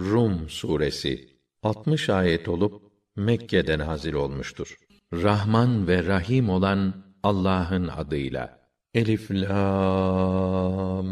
Rum suresi 60 ayet olup Mekke'de nazil olmuştur. Rahman ve Rahim olan Allah'ın adıyla. Elif lam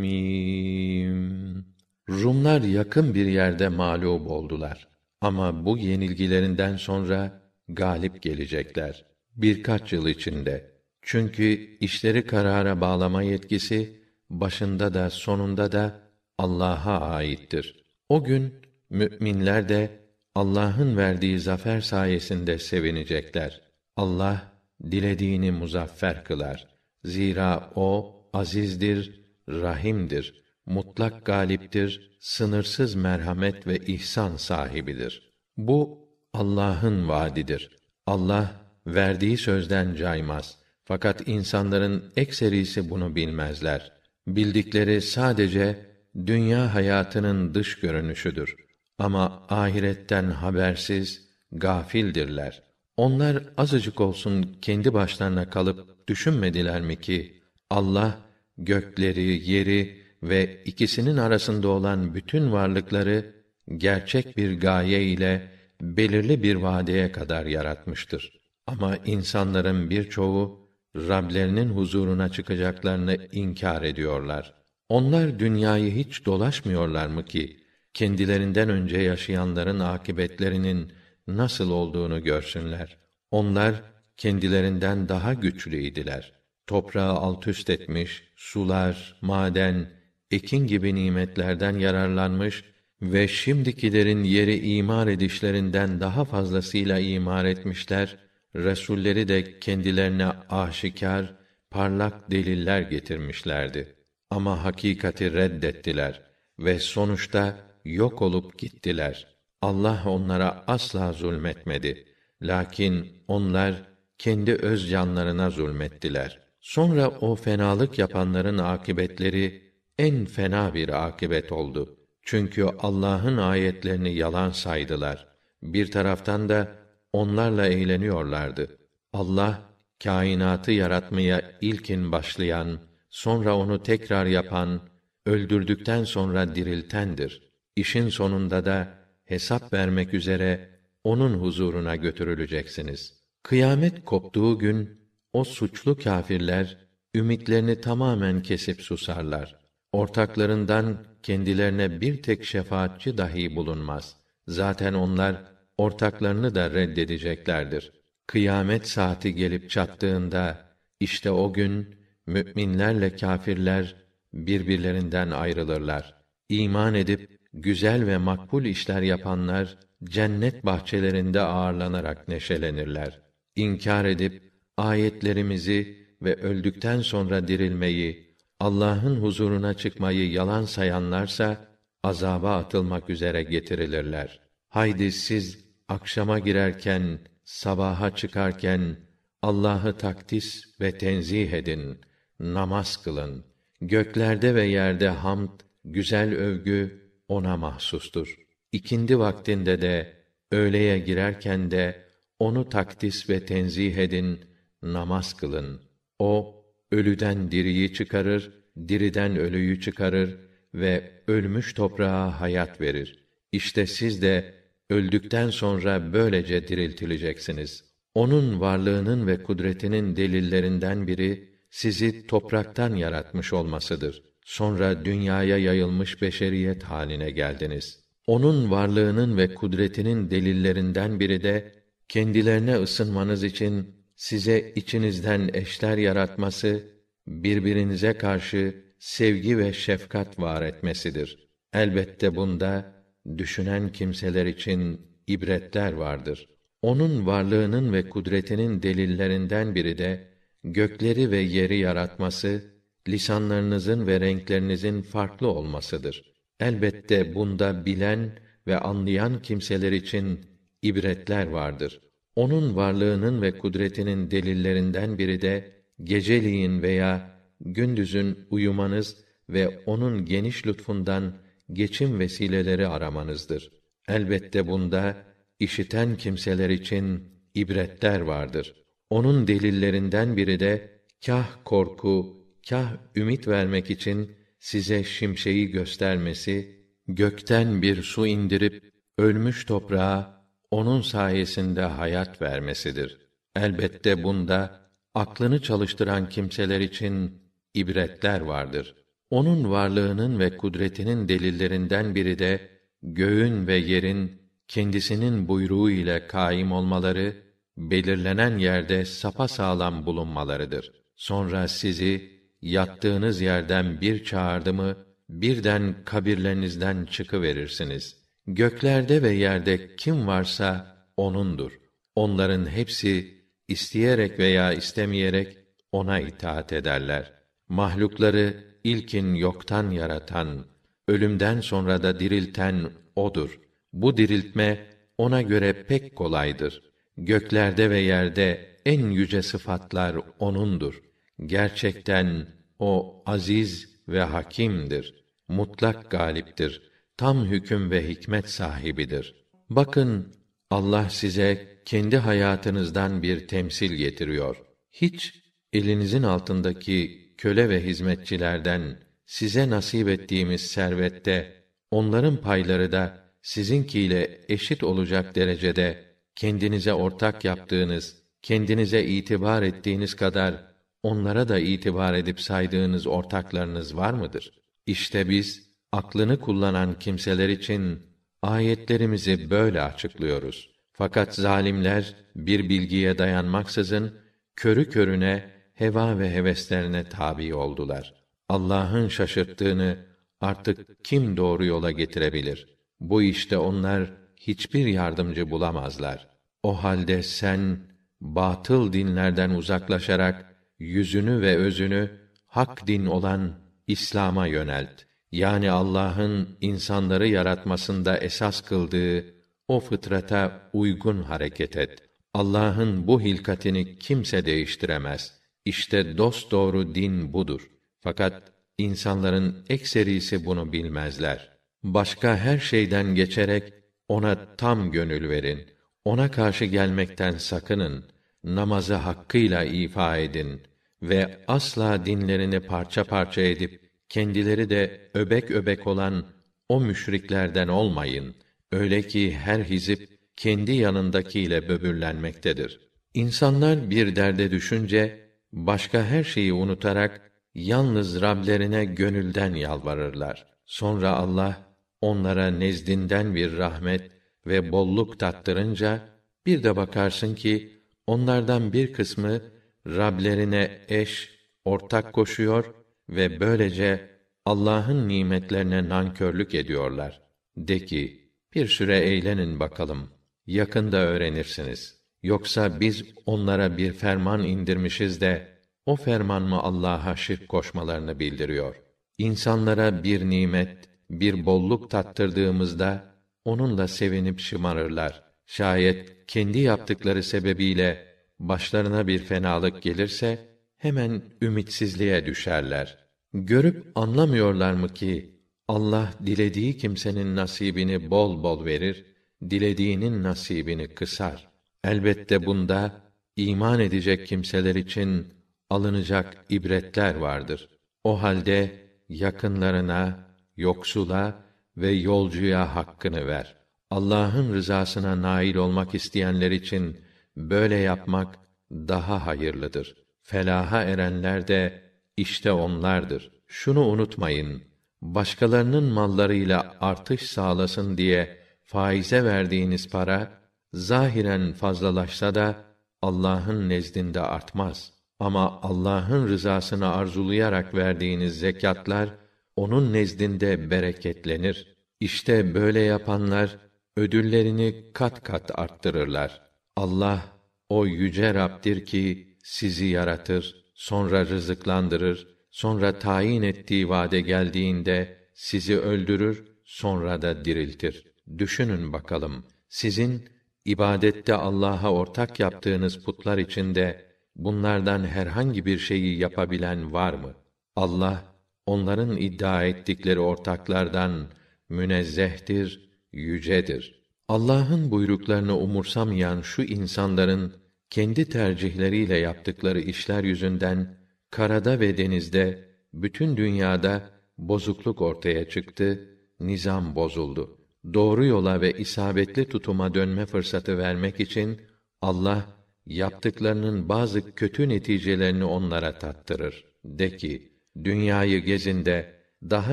mim. Rumlar yakın bir yerde mağlup oldular. Ama bu yenilgilerinden sonra galip gelecekler. Birkaç yıl içinde. Çünkü işleri karara bağlama yetkisi başında da sonunda da Allah'a aittir. O gün müminler de Allah'ın verdiği zafer sayesinde sevinecekler. Allah dilediğini muzaffer kılar. Zira o azizdir, rahimdir, mutlak galiptir, sınırsız merhamet ve ihsan sahibidir. Bu Allah'ın vaadidir. Allah verdiği sözden caymaz. Fakat insanların ekserisi bunu bilmezler. Bildikleri sadece dünya hayatının dış görünüşüdür. Ama ahiretten habersiz, gafildirler. Onlar azıcık olsun kendi başlarına kalıp düşünmediler mi ki Allah gökleri, yeri ve ikisinin arasında olan bütün varlıkları gerçek bir gaye ile belirli bir vadeye kadar yaratmıştır. Ama insanların birçoğu Rablerinin huzuruna çıkacaklarını inkar ediyorlar. Onlar dünyayı hiç dolaşmıyorlar mı ki kendilerinden önce yaşayanların akibetlerinin nasıl olduğunu görsünler. Onlar kendilerinden daha güçlüydiler. Toprağı alt üst etmiş, sular, maden, ekin gibi nimetlerden yararlanmış ve şimdikilerin yeri imar edişlerinden daha fazlasıyla imar etmişler. Resulleri de kendilerine aşikar, parlak deliller getirmişlerdi. Ama hakikati reddettiler ve sonuçta yok olup gittiler. Allah onlara asla zulmetmedi. Lakin onlar kendi öz canlarına zulmettiler. Sonra o fenalık yapanların akibetleri en fena bir akibet oldu. Çünkü Allah'ın ayetlerini yalan saydılar. Bir taraftan da onlarla eğleniyorlardı. Allah kainatı yaratmaya ilkin başlayan, sonra onu tekrar yapan, öldürdükten sonra diriltendir. İşin sonunda da hesap vermek üzere onun huzuruna götürüleceksiniz. Kıyamet koptuğu gün o suçlu kâfirler ümitlerini tamamen kesip susarlar. Ortaklarından kendilerine bir tek şefaatçi dahi bulunmaz. Zaten onlar ortaklarını da reddedeceklerdir. Kıyamet saati gelip çattığında işte o gün müminlerle kâfirler birbirlerinden ayrılırlar. İman edip güzel ve makbul işler yapanlar cennet bahçelerinde ağırlanarak neşelenirler. İnkar edip ayetlerimizi ve öldükten sonra dirilmeyi, Allah'ın huzuruna çıkmayı yalan sayanlarsa azaba atılmak üzere getirilirler. Haydi siz akşama girerken, sabaha çıkarken Allah'ı takdis ve tenzih edin, namaz kılın. Göklerde ve yerde hamd, güzel övgü ona mahsustur. İkindi vaktinde de öğleye girerken de onu takdis ve tenzih edin, namaz kılın. O ölüden diriyi çıkarır, diriden ölüyü çıkarır ve ölmüş toprağa hayat verir. İşte siz de öldükten sonra böylece diriltileceksiniz. Onun varlığının ve kudretinin delillerinden biri sizi topraktan yaratmış olmasıdır. Sonra dünyaya yayılmış beşeriyet haline geldiniz. Onun varlığının ve kudretinin delillerinden biri de kendilerine ısınmanız için size içinizden eşler yaratması, birbirinize karşı sevgi ve şefkat var etmesidir. Elbette bunda düşünen kimseler için ibretler vardır. Onun varlığının ve kudretinin delillerinden biri de gökleri ve yeri yaratması, lisanlarınızın ve renklerinizin farklı olmasıdır. Elbette bunda bilen ve anlayan kimseler için ibretler vardır. Onun varlığının ve kudretinin delillerinden biri de geceliğin veya gündüzün uyumanız ve onun geniş lütfundan geçim vesileleri aramanızdır. Elbette bunda işiten kimseler için ibretler vardır. Onun delillerinden biri de kah korku, kah ümit vermek için size şimşeği göstermesi gökten bir su indirip ölmüş toprağa onun sayesinde hayat vermesidir. Elbette bunda aklını çalıştıran kimseler için ibretler vardır. Onun varlığının ve kudretinin delillerinden biri de göğün ve yerin kendisinin buyruğu ile kaim olmaları, belirlenen yerde sapa sağlam bulunmalarıdır. Sonra sizi yattığınız yerden bir çağırdı mı birden kabirlerinizden çıkıverirsiniz. Göklerde ve yerde kim varsa onundur. Onların hepsi isteyerek veya istemeyerek ona itaat ederler. Mahlukları ilkin yoktan yaratan, ölümden sonra da dirilten odur. Bu diriltme ona göre pek kolaydır. Göklerde ve yerde en yüce sıfatlar onundur. Gerçekten o aziz ve hakimdir. Mutlak galiptir. Tam hüküm ve hikmet sahibidir. Bakın Allah size kendi hayatınızdan bir temsil getiriyor. Hiç elinizin altındaki köle ve hizmetçilerden size nasip ettiğimiz servette onların payları da sizinkiyle eşit olacak derecede kendinize ortak yaptığınız, kendinize itibar ettiğiniz kadar onlara da itibar edip saydığınız ortaklarınız var mıdır? İşte biz aklını kullanan kimseler için ayetlerimizi böyle açıklıyoruz. Fakat zalimler bir bilgiye dayanmaksızın körü körüne heva ve heveslerine tabi oldular. Allah'ın şaşırttığını artık kim doğru yola getirebilir? Bu işte onlar hiçbir yardımcı bulamazlar. O halde sen batıl dinlerden uzaklaşarak yüzünü ve özünü hak din olan İslam'a yönelt. Yani Allah'ın insanları yaratmasında esas kıldığı o fıtrata uygun hareket et. Allah'ın bu hilkatini kimse değiştiremez. İşte dost doğru din budur. Fakat insanların ekserisi bunu bilmezler. Başka her şeyden geçerek ona tam gönül verin. Ona karşı gelmekten sakının. Namazı hakkıyla ifa edin ve asla dinlerini parça parça edip kendileri de öbek öbek olan o müşriklerden olmayın. Öyle ki her hizip kendi yanındakiyle böbürlenmektedir. İnsanlar bir derde düşünce başka her şeyi unutarak yalnız Rablerine gönülden yalvarırlar. Sonra Allah onlara nezdinden bir rahmet ve bolluk tattırınca bir de bakarsın ki onlardan bir kısmı Rablerine eş, ortak koşuyor ve böylece Allah'ın nimetlerine nankörlük ediyorlar. De ki, bir süre eğlenin bakalım. Yakında öğrenirsiniz. Yoksa biz onlara bir ferman indirmişiz de o ferman mı Allah'a şirk koşmalarını bildiriyor. İnsanlara bir nimet, bir bolluk tattırdığımızda onunla sevinip şımarırlar. Şayet kendi yaptıkları sebebiyle başlarına bir fenalık gelirse hemen ümitsizliğe düşerler. Görüp anlamıyorlar mı ki Allah dilediği kimsenin nasibini bol bol verir, dilediğinin nasibini kısar. Elbette bunda iman edecek kimseler için alınacak ibretler vardır. O halde yakınlarına, yoksula ve yolcuya hakkını ver. Allah'ın rızasına nail olmak isteyenler için böyle yapmak daha hayırlıdır. Felaha erenler de işte onlardır. Şunu unutmayın. Başkalarının mallarıyla artış sağlasın diye faize verdiğiniz para zahiren fazlalaşsa da Allah'ın nezdinde artmaz. Ama Allah'ın rızasını arzulayarak verdiğiniz zekatlar onun nezdinde bereketlenir. İşte böyle yapanlar ödüllerini kat kat arttırırlar. Allah o yüce Rab'dir ki sizi yaratır, sonra rızıklandırır, sonra tayin ettiği vade geldiğinde sizi öldürür, sonra da diriltir. Düşünün bakalım, sizin ibadette Allah'a ortak yaptığınız putlar içinde bunlardan herhangi bir şeyi yapabilen var mı? Allah onların iddia ettikleri ortaklardan münezzehtir, yücedir. Allah'ın buyruklarını umursamayan şu insanların kendi tercihleriyle yaptıkları işler yüzünden karada ve denizde bütün dünyada bozukluk ortaya çıktı nizam bozuldu. Doğru yola ve isabetli tutuma dönme fırsatı vermek için Allah yaptıklarının bazı kötü neticelerini onlara tattırır. De ki, dünyayı gezinde daha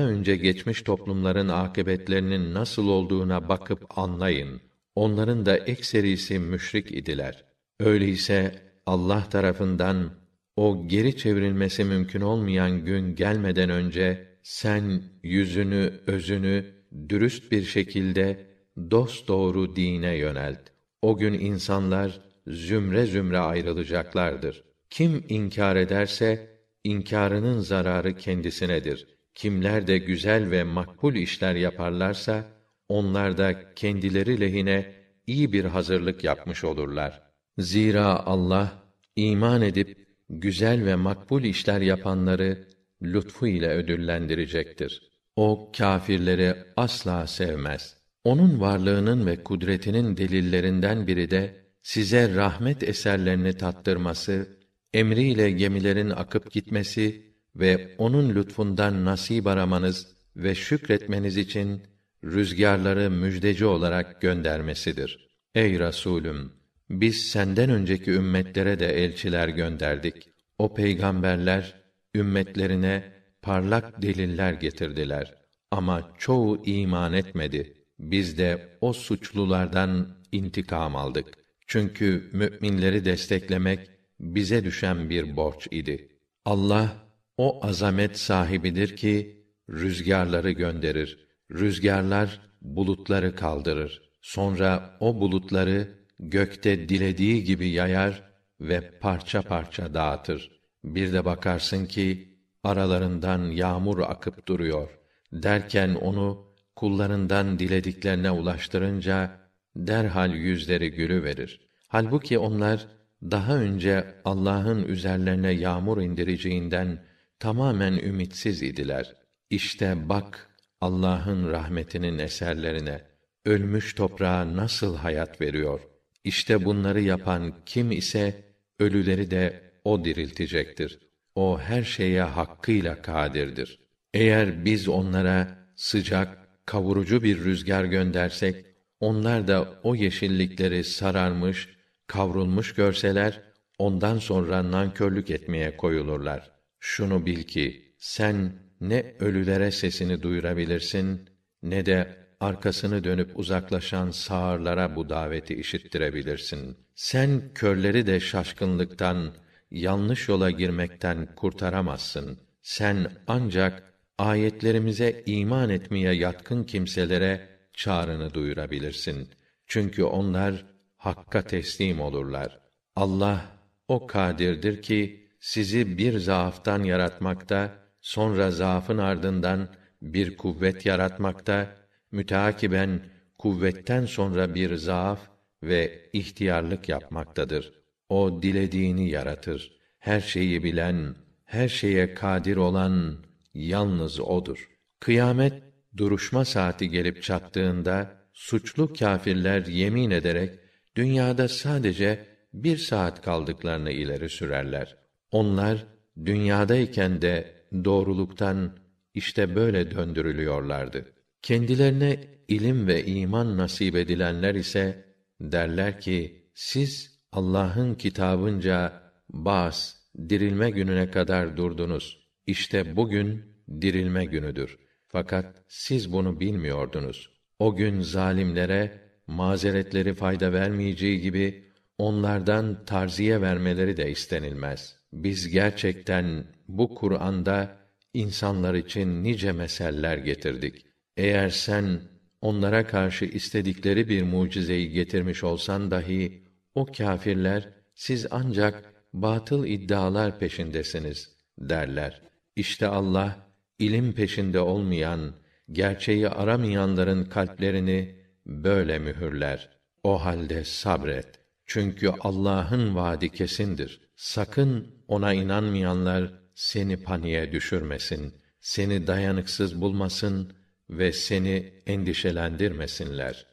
önce geçmiş toplumların akıbetlerinin nasıl olduğuna bakıp anlayın. Onların da ekserisi müşrik idiler. Öyleyse Allah tarafından o geri çevrilmesi mümkün olmayan gün gelmeden önce sen yüzünü, özünü dürüst bir şekilde dost doğru dine yönelt. O gün insanlar zümre zümre ayrılacaklardır. Kim inkar ederse inkârının zararı kendisinedir. Kimler de güzel ve makbul işler yaparlarsa onlar da kendileri lehine iyi bir hazırlık yapmış olurlar. Zira Allah iman edip güzel ve makbul işler yapanları lütfu ile ödüllendirecektir. O kâfirleri asla sevmez. Onun varlığının ve kudretinin delillerinden biri de size rahmet eserlerini tattırması, emriyle gemilerin akıp gitmesi ve onun lütfundan nasip aramanız ve şükretmeniz için rüzgarları müjdeci olarak göndermesidir. Ey Rasûlüm! Biz senden önceki ümmetlere de elçiler gönderdik. O peygamberler, ümmetlerine parlak deliller getirdiler. Ama çoğu iman etmedi. Biz de o suçlulardan intikam aldık. Çünkü müminleri desteklemek bize düşen bir borç idi. Allah o azamet sahibidir ki rüzgarları gönderir. Rüzgarlar bulutları kaldırır. Sonra o bulutları gökte dilediği gibi yayar ve parça parça dağıtır. Bir de bakarsın ki aralarından yağmur akıp duruyor. Derken onu kullarından dilediklerine ulaştırınca derhal yüzleri gülü verir. Halbuki onlar daha önce Allah'ın üzerlerine yağmur indireceğinden tamamen ümitsiz idiler. İşte bak Allah'ın rahmetinin eserlerine ölmüş toprağa nasıl hayat veriyor. İşte bunları yapan kim ise ölüleri de o diriltecektir. O her şeye hakkıyla kadirdir. Eğer biz onlara sıcak, kavurucu bir rüzgar göndersek, onlar da o yeşillikleri sararmış, kavrulmuş görseler, ondan sonra nankörlük etmeye koyulurlar. Şunu bil ki, sen ne ölülere sesini duyurabilirsin, ne de arkasını dönüp uzaklaşan sağırlara bu daveti işittirebilirsin. Sen körleri de şaşkınlıktan, yanlış yola girmekten kurtaramazsın. Sen ancak ayetlerimize iman etmeye yatkın kimselere çağrını duyurabilirsin. Çünkü onlar hakka teslim olurlar. Allah o kadirdir ki sizi bir zaaftan yaratmakta, sonra zaafın ardından bir kuvvet yaratmakta, müteakiben kuvvetten sonra bir zaaf ve ihtiyarlık yapmaktadır. O dilediğini yaratır. Her şeyi bilen, her şeye kadir olan yalnız odur. Kıyamet duruşma saati gelip çattığında suçlu kâfirler yemin ederek dünyada sadece bir saat kaldıklarını ileri sürerler. Onlar dünyadayken de doğruluktan işte böyle döndürülüyorlardı. Kendilerine ilim ve iman nasip edilenler ise derler ki siz Allah'ın kitabınca bas dirilme gününe kadar durdunuz. İşte bugün dirilme günüdür. Fakat siz bunu bilmiyordunuz. O gün zalimlere mazeretleri fayda vermeyeceği gibi onlardan tarziye vermeleri de istenilmez. Biz gerçekten bu Kur'an'da insanlar için nice meseller getirdik. Eğer sen onlara karşı istedikleri bir mucizeyi getirmiş olsan dahi o kâfirler siz ancak batıl iddialar peşindesiniz derler. İşte Allah ilim peşinde olmayan, gerçeği aramayanların kalplerini böyle mühürler. O halde sabret. Çünkü Allah'ın vaadi kesindir. Sakın ona inanmayanlar seni paniğe düşürmesin, seni dayanıksız bulmasın ve seni endişelendirmesinler.